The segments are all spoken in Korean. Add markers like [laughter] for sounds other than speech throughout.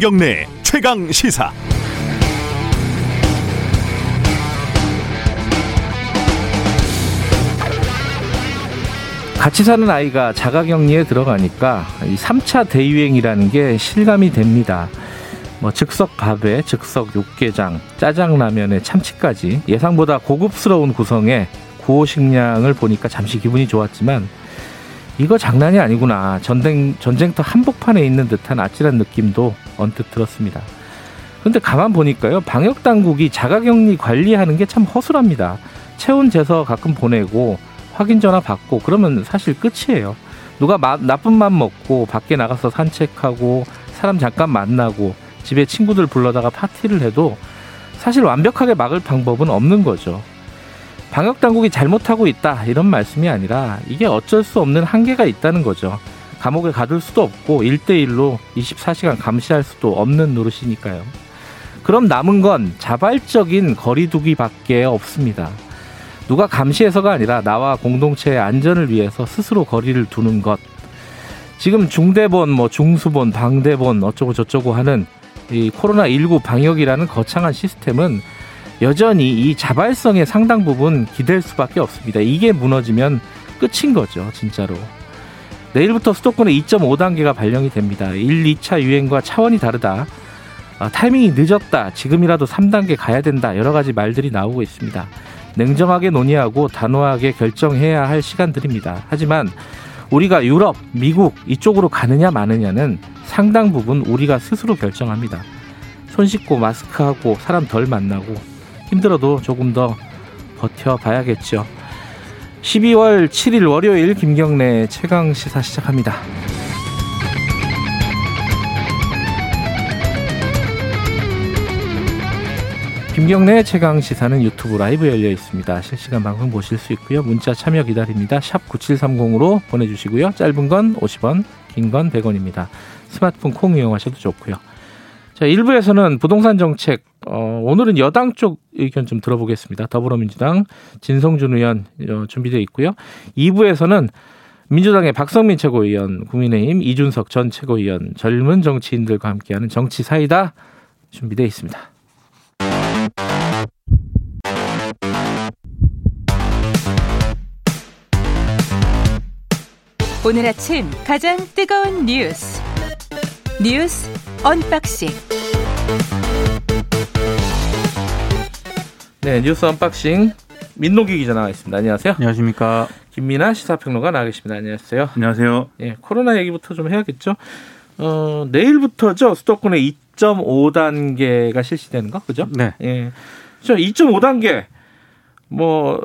김경래 최강 시사. 같이 사는 아이가 자가격리에 들어가니까 이 3차 대유행이라는 게 실감이 됩니다. 뭐 즉석 밥에 즉석 육개장, 짜장라면에 참치까지 예상보다 고급스러운 구성의 구호 식량을 보니까 잠시 기분이 좋았지만 이거 장난이 아니구나. 전쟁 전쟁터 한복판에 있는 듯한 아찔한 느낌도 언뜻 들었습니다. 근데 가만 보니까요. 방역 당국이 자가격리 관리하는 게 참 허술합니다. 체온 재서 가끔 보내고 확인 전화 받고 그러면 사실 끝이에요. 누가 마, 나쁜 맘 먹고 밖에 나가서 산책하고 사람 잠깐 만나고 집에 친구들 불러다가 파티를 해도 사실 완벽하게 막을 방법은 없는 거죠. 방역 당국이 잘못하고 있다 이런 말씀이 아니라 이게 어쩔 수 없는 한계가 있다는 거죠. 감옥에 가둘 수도 없고 일대일로 24시간 감시할 수도 없는 노릇이니까요. 그럼 남은 건 자발적인 거리두기밖에 없습니다. 누가 감시해서가 아니라 나와 공동체의 안전을 위해서 스스로 거리를 두는 것. 지금 중대본, 뭐 중수본, 방대본 어쩌고 저쩌고 하는 이 코로나19 방역이라는 거창한 시스템은 여전히 이 자발성의 상당 부분 기댈 수밖에 없습니다. 이게 무너지면 끝인 거죠, 진짜로. 내일부터 수도권에 2.5단계가 발령이 됩니다. 1, 2차 유행과 차원이 다르다. 아, 타이밍이 늦었다. 지금이라도 3단계 가야 된다. 여러 가지 말들이 나오고 있습니다. 냉정하게 논의하고 단호하게 결정해야 할 시간들입니다. 하지만 우리가 유럽, 미국 이쪽으로 가느냐 마느냐는 상당 부분 우리가 스스로 결정합니다. 손 씻고 마스크하고 사람 덜 만나고 힘들어도 조금 더 버텨봐야겠죠. 12월 7일 월요일 김경래 최강 시사 시작합니다. 김경래 최강 시사는 유튜브 라이브 열려 있습니다. 실시간 방송 보실 수 있고요. 문자 참여 기다립니다. 샵 9730으로 보내 주시고요. 짧은 건 50원, 긴 건 100원입니다. 스마트폰 콩 이용하셔도 좋고요. 자, 1부에서는 부동산 정책, 어, 오늘은 여당 쪽 의견 좀 들어보겠습니다. 더불어민주당 진성준 의원 어, 준비되어 있고요. 2부에서는 민주당의 박성민 최고위원, 국민의힘 이준석 전 최고위원, 젊은 정치인들과 함께하는 정치 사이다 준비되어 있습니다. 오늘 아침 가장 뜨거운 뉴스 뉴스 언박싱 네 뉴스 언박싱 민동기 기자 나와 있습니다. 안녕하세요. 안녕하십니까. 김민하 시사평론가 나와 계십니다. 안녕하세요. 안녕하세요. 예, 코로나 얘기부터 좀 해야겠죠. 어, 내일부터죠. 수도권에 2.5단계가 실시되는 거, 그죠? 네. 예. 저 2.5단계 뭐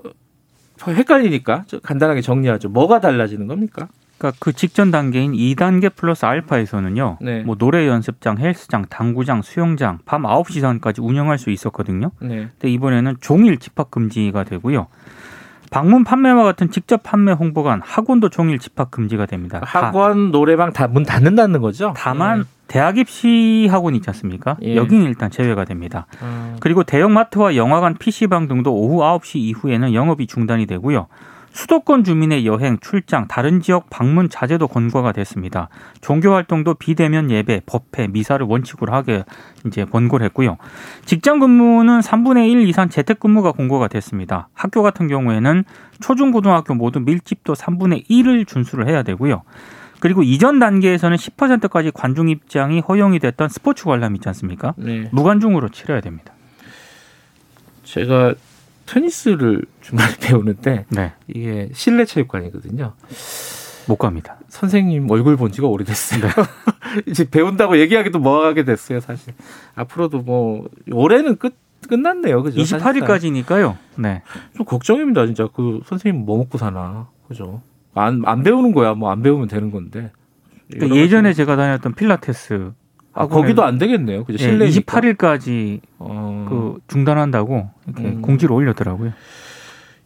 헷갈리니까 간단하게 정리하죠. 뭐가 달라지는 겁니까? 그러니까 그 직전 단계인 2단계 플러스 알파에서는요. 네. 뭐 노래 연습장, 헬스장, 당구장, 수영장 밤 9시 전까지 운영할 수 있었거든요. 네. 근데 이번에는 종일 집합 금지가 되고요. 방문 판매와 같은 직접 판매 홍보관, 학원도 종일 집합 금지가 됩니다. 학원, 노래방 다 문 닫는다는 거죠? 다, 만 예. 대학 입시 학원 있지 않습니까? 예. 여기는 일단 제외가 됩니다. 어, 그리고 대형마트와 영화관, PC방 등도 오후 9시 이후에는 영업이 중단이 되고요. 수도권 주민의 여행, 출장, 다른 지역 방문 자제도 권고가 됐습니다. 종교 활동도 비대면 예배, 법회, 미사를 원칙으로 하게 이제 권고를 했고요. 직장 근무는 3분의 1 이상 재택 근무가 권고가 됐습니다. 학교 같은 경우에는 초중 고등학교 모두 밀집도 3분의 1을 준수를 해야 되고요. 그리고 이전 단계에서는 10%까지 관중 입장이 허용이 됐던 스포츠 관람 있지 않습니까? 네. 무관중으로 치러야 됩니다. 제가 테니스를 주말에 [laughs] 배우는데 네. 이게 실내 체육관이거든요. 못 갑니다. 선생님 얼굴 본 지가 오래됐어요. 네. [laughs] 이제 배운다고 얘기하기도 뭐하게 됐어요, 사실. 앞으로도 뭐 올해는 끝 끝났네요, 그죠? 사실상. 28일까지니까요. 네. 좀 걱정입니다, 진짜. 그 선생님 뭐 먹고 사나, 그죠? 안안 배우는 거야, 뭐 안 배우면 되는 건데. 그러니까 예전에 제가 다녔던 필라테스 아, 거기도 안 되겠네요, 그죠? 예, 실내 28일까지 어, 그 중단한다고 이렇게 음. 공지를 올렸더라고요.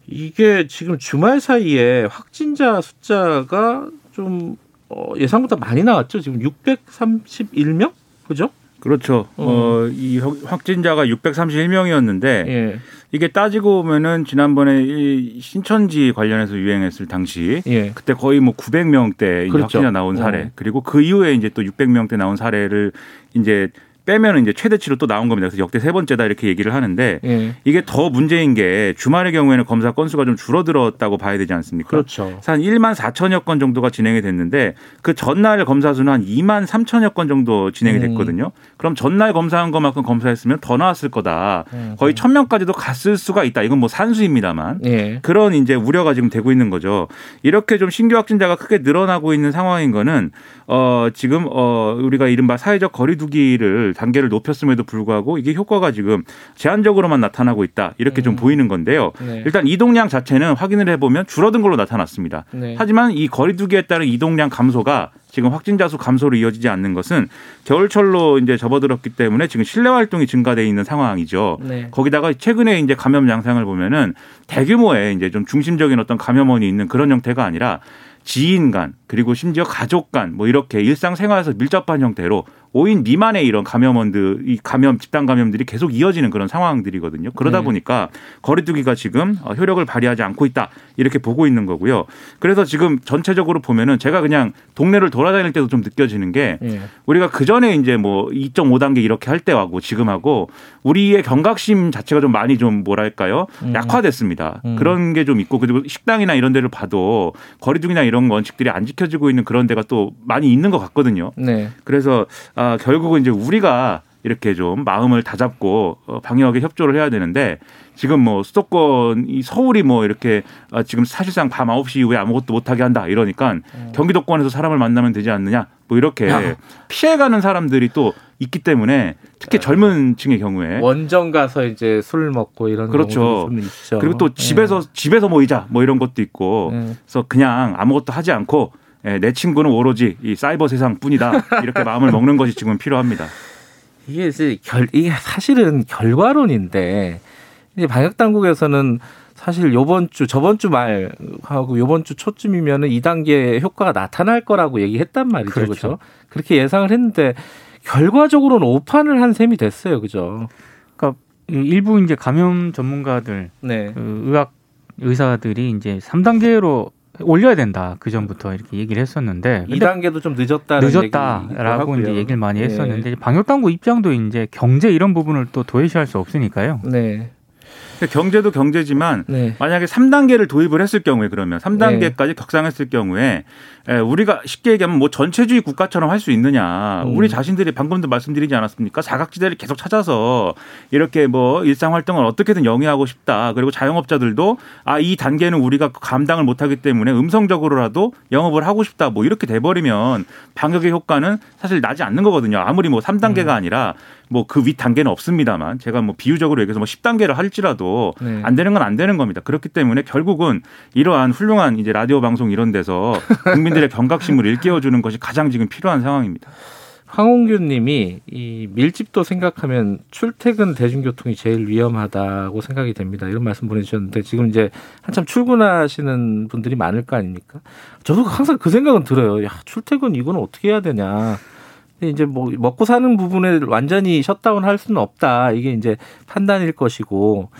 이게 지금 주말 사이에 확진자 숫자가 좀 어, 예상보다 많이 나왔죠. 지금 631명, 그죠? 그렇죠. 어. 어, 이 확- 확진자가 631명이었는데 예. 이게 따지고 보면은 지난번에 이 신천지 관련해서 유행했을 당시 예. 그때 거의 뭐 900명대 그렇죠. 확진자 나온 사례 어. 그리고 그 이후에 이제 또 600명대 나온 사례를 이제 빼면 이제 최대치로 또 나온 겁니다. 그래서 역대 세 번째다 이렇게 얘기를 하는데 예. 이게 더 문제인 게 주말의 경우에는 검사 건수가 좀 줄어들었다고 봐야 되지 않습니까? 그렇죠. 한 1만 4천여 건 정도가 진행이 됐는데 그 전날 검사 수는 한 2만 3천여 건 정도 진행이 음. 됐거든요. 그럼 전날 검사한 것만큼 검사했으면 더 나왔을 거다. 음. 거의 1000명까지도 갔을 수가 있다. 이건 뭐 산수입니다만. 예. 그런 이제 우려가 지금 되고 있는 거죠. 이렇게 좀 신규 확진자가 크게 늘어나고 있는 상황인 거는 어 지금 어 우리가 이른바 사회적 거리두기를 단계를 높였음에도 불구하고 이게 효과가 지금 제한적으로만 나타나고 있다. 이렇게 좀 보이는 건데요. 네. 일단 이동량 자체는 확인을 해보면 줄어든 걸로 나타났습니다. 네. 하지만 이 거리두기에 따른 이동량 감소가 지금 확진자 수 감소로 이어지지 않는 것은 겨울철로 이제 접어들었기 때문에 지금 실내 활동이 증가돼 있는 상황이죠. 네. 거기다가 최근에 이제 감염 양상을 보면은 대규모의 이제 좀 중심적인 어떤 감염원이 있는 그런 형태가 아니라 지인 간 그리고 심지어 가족 간 뭐 이렇게 일상생활에서 밀접한 형태로 5인 미만의 이런 감염원들 이 감염 집단 감염들이 계속 이어지는 그런 상황들이거든요. 그러다 네. 보니까 거리두기가 지금 어, 효력을 발휘하지 않고 있다 이렇게 보고 있는 거고요. 그래서 지금 전체적으로 보면은 제가 그냥 동네를 돌아다닐 때도 좀 느껴지는 게 예. 우리가 그 전에 이제 뭐 2.5단계 이렇게 할 때하고 지금하고 우리의 경각심 자체가 좀 많이 좀 뭐랄까요 음. 약화됐습니다. 음. 그런 게 좀 있고 그리고 식당이나 이런 데를 봐도 거리두기나 이런 원칙들이 안 지켜 지고 있는 그런 데가 또 많이 있는 것 같거든요. 네. 그래서 아, 결국은 이제 우리가 이렇게 좀 마음을 다잡고 어, 방역에 협조를 해야 되는데 지금 뭐 수도권 이 서울이 뭐 이렇게 아, 지금 사실상 밤 9시 이후에 아무것도 못하게 한다 이러니까 경기도권에서 사람을 만나면 되지 않느냐 뭐 이렇게 야. 피해가는 사람들이 또 있기 때문에 특히 젊은 층의 경우에 원정 가서 이제 술 먹고 이런 네. 그렇죠. 그리고 또 집에서 집에서 모이자 뭐 이런 것도 있고 예. 그래서 그냥 아무것도 하지 않고 예, 내 친구는 오로지 이 사이버 세상뿐이다 이렇게 마음을 먹는 것이 지금 필요합니다. [laughs] 이게 이제 결 이게 사실은 결과론인데 이제 방역 당국에서는 사실 요번 주 저번 주 말하고 요번 주 초쯤이면은 2단계 효과가 나타날 거라고 얘기했단 말이죠. 그렇죠. 그렇죠? 그렇게 예상을 했는데 결과적으로는 오판을 한 셈이 됐어요. 그죠? 그러니까 일부 이제 감염 전문가들, 네. 그 의학 의사들이 이제 3단계로 올려야 된다. 그 전부터 이렇게 얘기를 했었는데 근데 2단계도 좀 늦었다는 늦었다라고. 이제 얘기를 많이 예. 했었는데 방역 당국 입장도 이제 경제 이런 부분을 또 도외시할 수 없으니까요. 네. 경제도 경제지만 네. 만약에 3단계를 도입을 했을 경우에 그러면 3단계까지 격상했을 경우에 에, 우리가 쉽게 얘기하면 뭐 전체주의 국가처럼 할 수 있느냐. 음. 우리 자신들이 방금도 말씀드리지 않았습니까? 사각지대를 계속 찾아서 이렇게 뭐 일상 활동을 어떻게든 영위하고 싶다. 그리고 자영업자들도 아, 이 단계는 우리가 감당을 못 하기 때문에 음성적으로라도 영업을 하고 싶다. 뭐 이렇게 돼 버리면 방역의 효과는 사실 나지 않는 거거든요. 아무리 뭐 3단계가 음. 아니라 뭐 그 윗 단계는 없습니다만 제가 뭐 비유적으로 얘기해서 뭐 10단계를 할지라도 네. 안 되는 건 안 되는 겁니다. 그렇기 때문에 결국은 이러한 훌륭한 이제 라디오 방송 이런 데서 [laughs] 국민들의 경각심을 일깨워 주는 것이 가장 지금 필요한 상황입니다. 황홍규님이 이 밀집도 생각하면 출퇴근 대중교통이 제일 위험하다고 생각이 됩니다. 이런 말씀 보내주셨는데 지금 이제 한참 출근하시는 분들이 많을 거 아닙니까? 저도 항상 그 생각은 들어요. 야 출퇴근 이거는 어떻게 해야 되냐. 근데 이제 뭐 먹고 사는 부분에 완전히 셧다운 할 수는 없다. 이게 이제 판단일 것이고.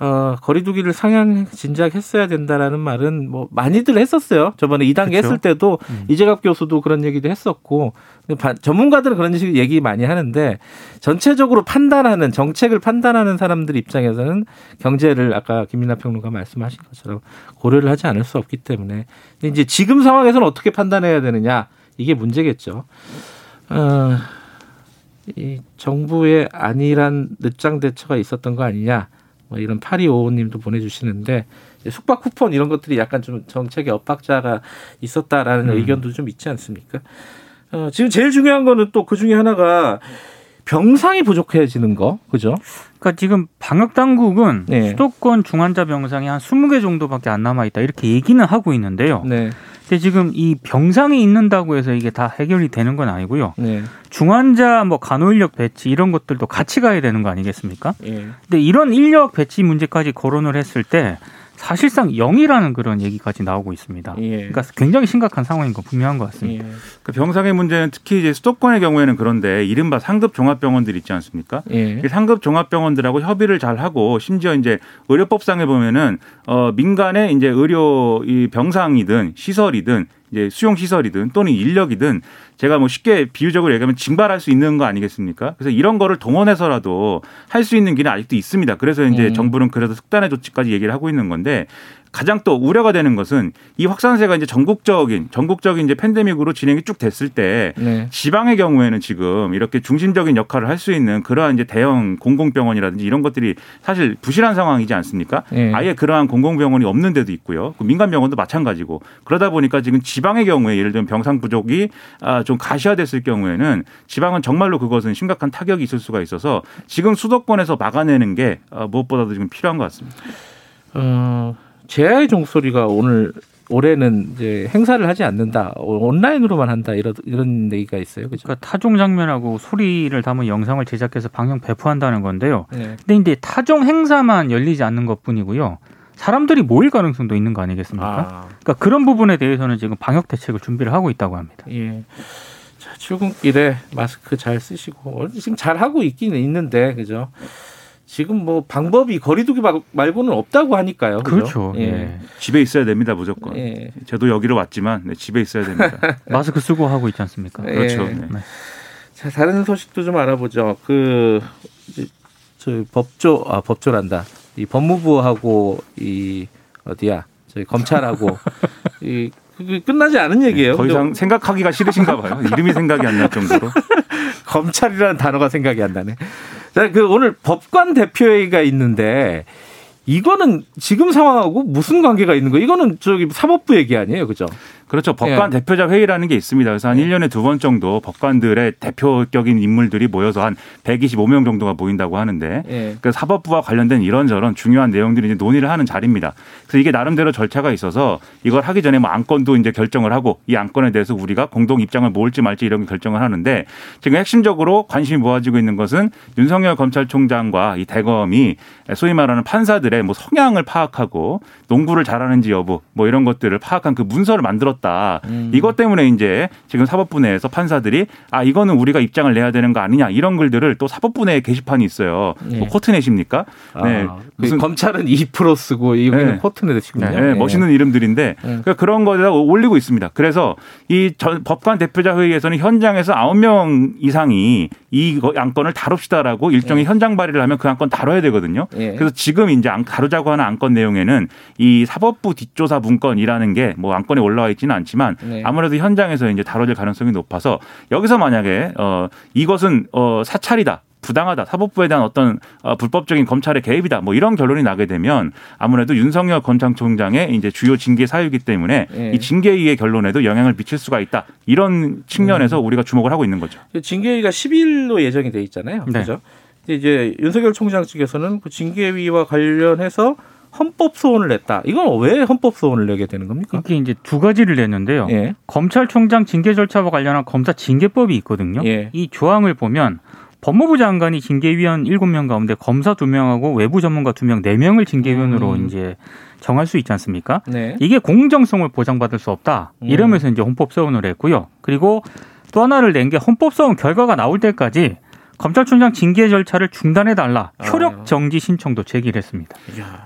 어, 거리두기를 상향 진작 했어야 된다라는 말은 뭐 많이들 했었어요. 저번에 2단계 그렇죠. 했을 때도 음. 이재갑 교수도 그런 얘기도 했었고 전문가들은 그런 식으로 얘기 많이 하는데 전체적으로 판단하는 정책을 판단하는 사람들 입장에서는 경제를 아까 김민아 평론가 말씀하신 것처럼 고려를 하지 않을 수 없기 때문에 이제 지금 상황에서는 어떻게 판단해야 되느냐 이게 문제겠죠. 어, 이 정부의 안일한 늦장 대처가 있었던 거 아니냐. 뭐 이런 8255님도 보내주시는데 이제 숙박 쿠폰 이런 것들이 약간 좀 정책의 엇박자가 있었다라는 음. 의견도 좀 있지 않습니까? 어, 지금 제일 중요한 거는 또 그 중에 하나가 병상이 부족해지는 거, 그죠? 그러니까 지금 방역 당국은 네. 수도권 중환자 병상이 한 20개 정도밖에 안 남아 있다. 이렇게 얘기는 하고 있는데요. 네, 근데 지금 이 병상이 있는다고 해서 이게 다 해결이 되는 건 아니고요. 네, 중환자 뭐 간호 인력 배치 이런 것들도 같이 가야 되는 거 아니겠습니까? 예, 근데 이런 인력 배치 문제까지 거론을 했을 때 사실상 0이라는 그런 얘기까지 나오고 있습니다. 예. 그러니까 굉장히 심각한 상황인 건 분명한 것 같습니다. 예. 그 병상의 문제는 특히 이제 수도권의 경우에는 그런데 이른바 상급 종합병원들 있지 않습니까? 예. 이 상급 종합병원들하고 협의를 잘 하고 심지어 이제 의료법상에 보면은 어 민간의 이제 의료 이 병상이든 시설이든 이제 수용 시설이든 또는 인력이든 제가 뭐 쉽게 비유적으로 얘기하면 징발할 수 있는 거 아니겠습니까? 그래서 이런 거를 동원해서라도 할 수 있는 길은 아직도 있습니다. 그래서 이제 음. 정부는 그래서 특단의 조치까지 얘기를 하고 있는 건데 가장 또 우려가 되는 것은 이 확산세가 이제 전국적인 전국적인 이제 팬데믹으로 진행이 쭉 됐을 때 네. 지방의 경우에는 지금 이렇게 중심적인 역할을 할 수 있는 그러한 이제 대형 공공병원이라든지 이런 것들이 사실 부실한 상황이지 않습니까? 예. 아예 그러한 공공병원이 없는 데도 있고요. 그 민간 병원도 마찬가지고 그러다 보니까 지금 지방의 경우에 예를 들면 병상 부족이 아, 좀 가시화됐을 경우에는 지방은 정말로 그것은 심각한 타격이 있을 수가 있어서 지금 수도권에서 막아내는 게 어, 무엇보다도 지금 필요한 것 같습니다. 어, 제아의 종소리가 오늘 올해는 이제 행사를 하지 않는다. 온라인으로만 한다. 이런 이런 얘기가 있어요. 그죠? 그러니까 타종 장면하고 소리를 담은 영상을 제작해서 방영 배포한다는 건데요. 네. 근데 이제 타종 행사만 열리지 않는 것뿐이고요. 사람들이 모일 가능성도 있는 거 아니겠습니까? 아, 그러니까 그런 부분에 대해서는 지금 방역 대책을 준비를 하고 있다고 합니다. 예. 자, 출근길에 마스크 잘 쓰시고 지금 잘 하고 있기는 있는데 그죠? 지금 뭐 방법이 거리두기 말- 말고는 없다고 하니까요. 그죠? 그렇죠. 예. 예. 집에 있어야 됩니다, 무조건. 예. 저도 여기로 왔지만 네, 집에 있어야 됩니다. [laughs] 마스크 쓰고 하고 있지 않습니까? 예. 그렇죠. 네. 자, 다른 소식도 좀 알아보죠. 그, 이제 저 법조, 아, 법조란다. 이 법무부하고 이, 어디야, 저희 검찰하고, [laughs] 이, 끝나지 않은 얘기예요. 더 근데 이상 생각하기가 싫으신가 봐요. 이름이 생각이 안 날 정도로. [laughs] 검찰이라는 단어가 생각이 안 나네. 자, 그 오늘 법관 대표회의가 있는데, 이거는 지금 상황하고 무슨 관계가 있는 거예요? 이거는 저기 사법부 얘기 아니에요, 그죠? 그렇죠. 법관 예. 대표자 회의라는 게 있습니다. 그래서 한 1년에 두 번 정도 법관들의 대표적인 인물들이 모여서 한 125명 정도가 모인다고 하는데 예. 그 사법부와 관련된 이런저런 중요한 내용들이 이제 논의를 하는 자리입니다. 그래서 이게 나름대로 절차가 있어서 이걸 하기 전에 뭐 안건도 이제 결정을 하고 이 안건에 대해서 우리가 공동 입장을 모을지 말지 이런 게 결정을 하는데 지금 핵심적으로 관심이 모아지고 있는 것은 윤석열 검찰총장과 이 대검이 소위 말하는 판사들의 뭐 성향을 파악하고 농구를 잘하는지 여부 뭐 이런 것들을 파악한 그 문서를 만들었다. 이것 때문에 이제 지금 사법부 내에서 판사들이 아 이거는 우리가 입장을 내야 되는 거 아니냐 이런 글들을 또 사법부 내에 게시판이 있어요. 예. 뭐 코트넷입니까? 네. 아, 그 무슨 검찰은 2% 쓰고 여기는 네. 포트넷이군요. 네, 예. 멋있는 이름들인데 그러니까 그런 거에다 올리고 있습니다. 그래서 이 전- 법관 대표자 회의에서는 현장에서 9명 이상이 이 거- 안건을 다룹시다라고 일종의 현장 발의를 하면 그 안건 다뤄야 되거든요. 예. 그래서 지금 이제 안- 다루자고 하는 안건 내용에는 이 사법부 뒷조사 문건이라는 게 뭐 안건에 올라와 있지는 않지만 네. 아무래도 현장에서 이제 다뤄질 가능성이 높아서 여기서 만약에 어 이것은 어 사찰이다. 부당하다. 사법부에 대한 어떤 어, 불법적인 검찰의 개입이다. 뭐 이런 결론이 나게 되면 아무래도 윤석열 검찰총장의 이제 주요 징계 사유이기 때문에 예. 이 징계위의 결론에도 영향을 미칠 수가 있다. 이런 측면에서 음. 우리가 주목을 하고 있는 거죠. 징계위가 10일로 예정이 돼 있잖아요. 네. 그죠? 근데 이제 윤석열 총장 측에서는 그 징계위와 관련해서 헌법 소원을 냈다. 이건 왜 헌법 소원을 내게 되는 겁니까? 이게 이제 두 가지를 냈는데요. 예. 검찰총장 징계 절차와 관련한 검사 징계법이 있거든요. 예. 이 조항을 보면 법무부 장관이 징계위원 7명 가운데 검사 2명하고 외부 전문가 2명, 4명을 징계위원으로 음. 이제 정할 수 있지 않습니까? 네. 이게 공정성을 보장받을 수 없다. 음. 이러면서 이제 헌법 소원을 했고요. 그리고 또 하나를 낸 게 헌법 소원 결과가 나올 때까지 검찰총장 징계 절차를 중단해 달라 아. 효력 정지 신청도 제기를 했습니다.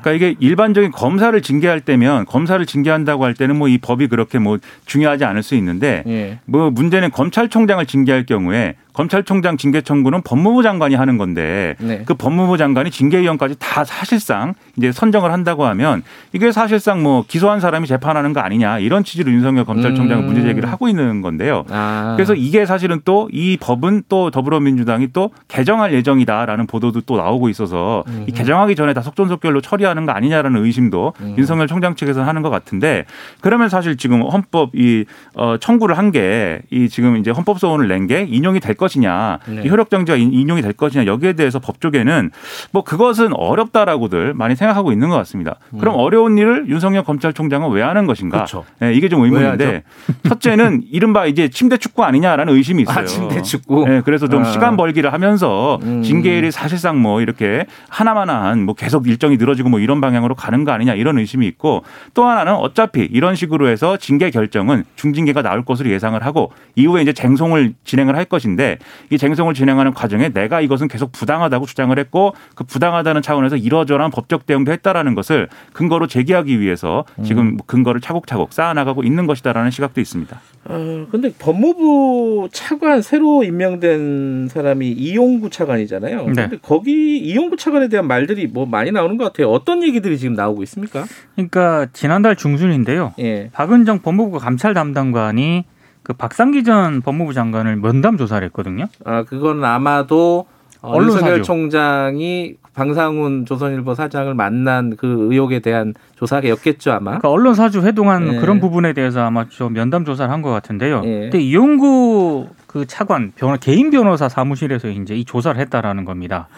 그러니까 이게 일반적인 검사를 징계할 때면 검사를 징계한다고 할 때는 뭐 이 법이 그렇게 뭐 중요하지 않을 수 있는데 예. 뭐 문제는 검찰총장을 징계할 경우에 검찰총장 징계 청구는 법무부 장관이 하는 건데 네. 그 법무부 장관이 징계위원까지 다 사실상 이제 선정을 한다고 하면 이게 사실상 뭐 기소한 사람이 재판하는 거 아니냐 이런 취지로 윤석열 검찰총장은 음. 문제 제기를 하고 있는 건데요. 아. 그래서 이게 사실은 또 이 법은 또 더불어민주당이 또 개정할 예정이다라는 보도도 또 나오고 있어서 이 개정하기 전에 다 속전속결로 처리하는 거 아니냐라는 의심도 음. 윤석열 총장 측에서 하는 것 같은데 그러면 사실 지금 헌법 이 어, 청구를 한 게 이 지금 이제 헌법 소원을 낸 게 인용이 될 것이 것이냐, 네. 이 효력 정지가 인- 인용이 될 것이냐 여기에 대해서 법조계는 뭐 그것은 어렵다라고들 많이 생각하고 있는 것 같습니다. 그럼 어려운 일을 윤석열 검찰총장은 왜 하는 것인가? 음. 그렇죠. 네, 이게 좀왜 의문인데 [laughs] 첫째는 이른바 이제 침대 축구 아니냐라는 의심이 있어요. 아, 침대 축구? 네, 그래서 좀 아. 시간 벌기를 하면서 음. 징계일이 사실상 뭐 이렇게 하나만한 뭐 계속 일정이 늘어지고 뭐 이런 방향으로 가는 거 아니냐 이런 의심이 있고 또 하나는 어차피 이런 식으로 해서 징계 결정은 중징계가 나올 것으로 예상을 하고 이후에 이제 쟁송을 진행을 할 것인데 이 쟁송을 진행하는 과정에 내가 이것은 계속 부당하다고 주장을 했고 그 부당하다는 차원에서 이러저러한 법적 대응도 했다라는 것을 근거로 제기하기 위해서 지금 뭐 근거를 차곡차곡 쌓아나가고 있는 것이다라는 시각도 있습니다. 어, 근데 법무부 차관 새로 임명된 사람이 이용구 차관이잖아요. 네. 근데 거기 이용구 차관에 대한 말들이 뭐 많이 나오는 것 같아요. 어떤 얘기들이 지금 나오고 있습니까? 그러니까 지난달 중순인데요. 예. 박은정 법무부 감찰 담당관이 그 박상기 전 법무부 장관을 면담 조사를 했거든요. 아, 그건 아마도 어. 윤석열 총장이 방상훈 조선일보 사장을 만난 그 의혹에 대한 조사였겠죠, 아마. 그러니까 언론 사주 회동한 예. 그런 부분에 대해서 아마 좀 면담 조사를 한 것 같은데요. 예. 근데 이용구 그 차관 변호, 개인 변호사 사무실에서 이제 이 조사를 했다라는 겁니다.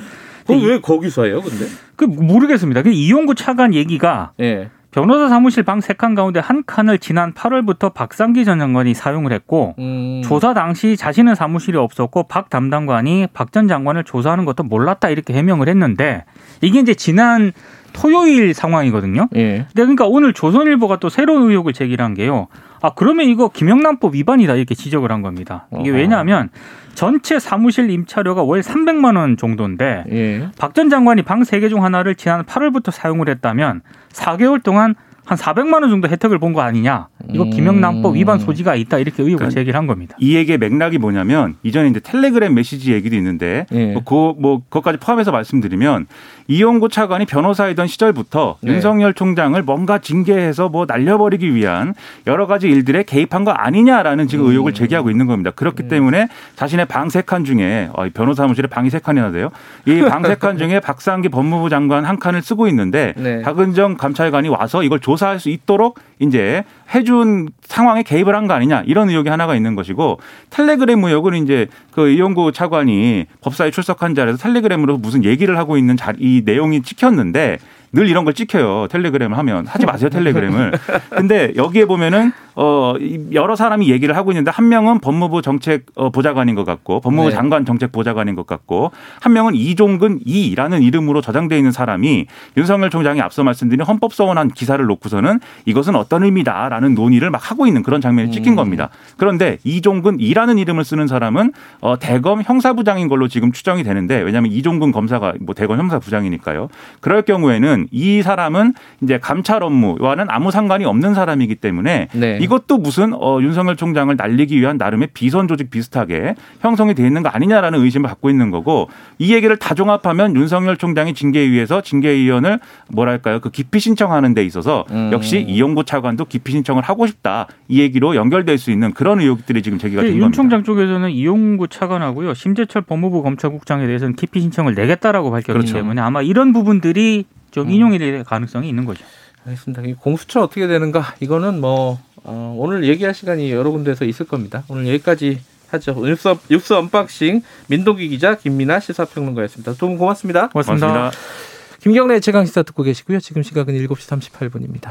그럼 왜 거기서 해요, 근데? 그 모르겠습니다. 그 이용구 차관 얘기가 예. 변호사 사무실 방 세 칸 가운데 한 칸을 지난 8월부터 박상기 전 장관이 사용을 했고 음. 조사 당시 자신은 사무실이 없었고 박 담당관이 박 전 장관을 조사하는 것도 몰랐다 이렇게 해명을 했는데 이게 이제 지난 토요일 상황이거든요. 예. 근데 그러니까 오늘 조선일보가 또 새로운 의혹을 제기한 게요. 아 그러면 이거 김영란법 위반이다 이렇게 지적을 한 겁니다. 이게 어허. 왜냐하면 전체 사무실 임차료가 월 300만 원 정도인데 예. 박전 장관이 방세개중 하나를 지난 8월부터 사용을 했다면 4개월 동안 한 400만 원 정도 혜택을 본 거 아니냐. 이거 음. 김영란법 위반 소지가 있다 이렇게 의혹을 그러니까 제기를 한 겁니다. 이 얘기의 맥락이 뭐냐면 이전에 이제 텔레그램 메시지 얘기도 있는데 예. 뭐, 그, 뭐 그것까지 포함해서 말씀드리면 이용구 차관이 변호사이던 시절부터 네. 윤석열 총장을 뭔가 징계해서 뭐 날려버리기 위한 여러 가지 일들에 개입한 거 아니냐라는 지금 음. 의혹을 제기하고 있는 겁니다. 그렇기 때문에 자신의 방세칸 중에 어, 이 변호사 사무실에 방이 세 칸이나 돼요. 이 방세칸 중에 박상기 법무부 장관 한 칸을 쓰고 있는데 네. 박은정 감찰관이 와서 이걸 조사 할 수 있도록 이제 해준 상황에 개입을 한 거 아니냐 이런 의혹이 하나가 있는 것이고 텔레그램 의혹은 이제 그 이용구 차관이 법사에 출석한 자리에서 텔레그램으로 무슨 얘기를 하고 있는 자, 이 내용이 찍혔는데 늘 이런 걸 찍혀요 텔레그램을 하면 하지 마세요 텔레그램을 [laughs] 근데 여기에 보면은 어이 여러 사람이 얘기를 하고 있는데 한 명은 법무부 정책 어, 보좌관인 것 같고 법무부 네. 장관 정책 보좌관인 것 같고 한 명은 이종근 이라는 이름으로 저장돼 있는 사람이 윤석열 총장이 앞서 말씀드린 헌법소원한 기사를 놓고서는 이것은 어떤 의미다라는 논의를 막 하고 있는 그런 장면이 찍힌 음. 겁니다. 그런데 이종근 이라는 이름을 쓰는 사람은 어, 대검 형사부장인 걸로 지금 추정이 되는데 왜냐하면 이종근 검사가 뭐 대검 형사부장이니까요. 그럴 경우에는 이 사람은 이제 감찰 업무와는 아무 상관이 없는 사람이기 때문에 네. 이것도 무슨 어, 윤석열 총장을 날리기 위한 나름의 비선 조직 비슷하게 형성이 돼 있는 거 아니냐라는 의심을 갖고 있는 거고 이 얘기를 다 종합하면 윤석열 총장이 징계위에서 징계위원을 뭐랄까요 그 기피 신청하는 데 있어서 음. 역시 이용구 차관도 기피 신청을 하고 싶다 이 얘기로 연결될 수 있는 그런 의혹들이 지금 제기가 된윤 겁니다. 총장 쪽에서는 이용구 차관하고요 심재철 법무부 검찰국장에 대해서는 기피 신청을 내겠다라고 밝혔기 그렇죠. 때문에 아마 이런 부분들이 좀 음. 인용이 될 가능성이 있는 거죠. 알겠습니다. 이 공수처 어떻게 되는가? 이거는 뭐 어, 오늘 얘기할 시간이 여러 군데서 있을 겁니다. 오늘 여기까지 하죠. 뉴스, 뉴스 언박싱 민동기 기자 김민하 시사평론가였습니다. 두 분 고맙습니다. 고맙습니다. 고맙습니다. 김경래 최강시사 듣고 계시고요. 지금 시각은 7시 38분입니다.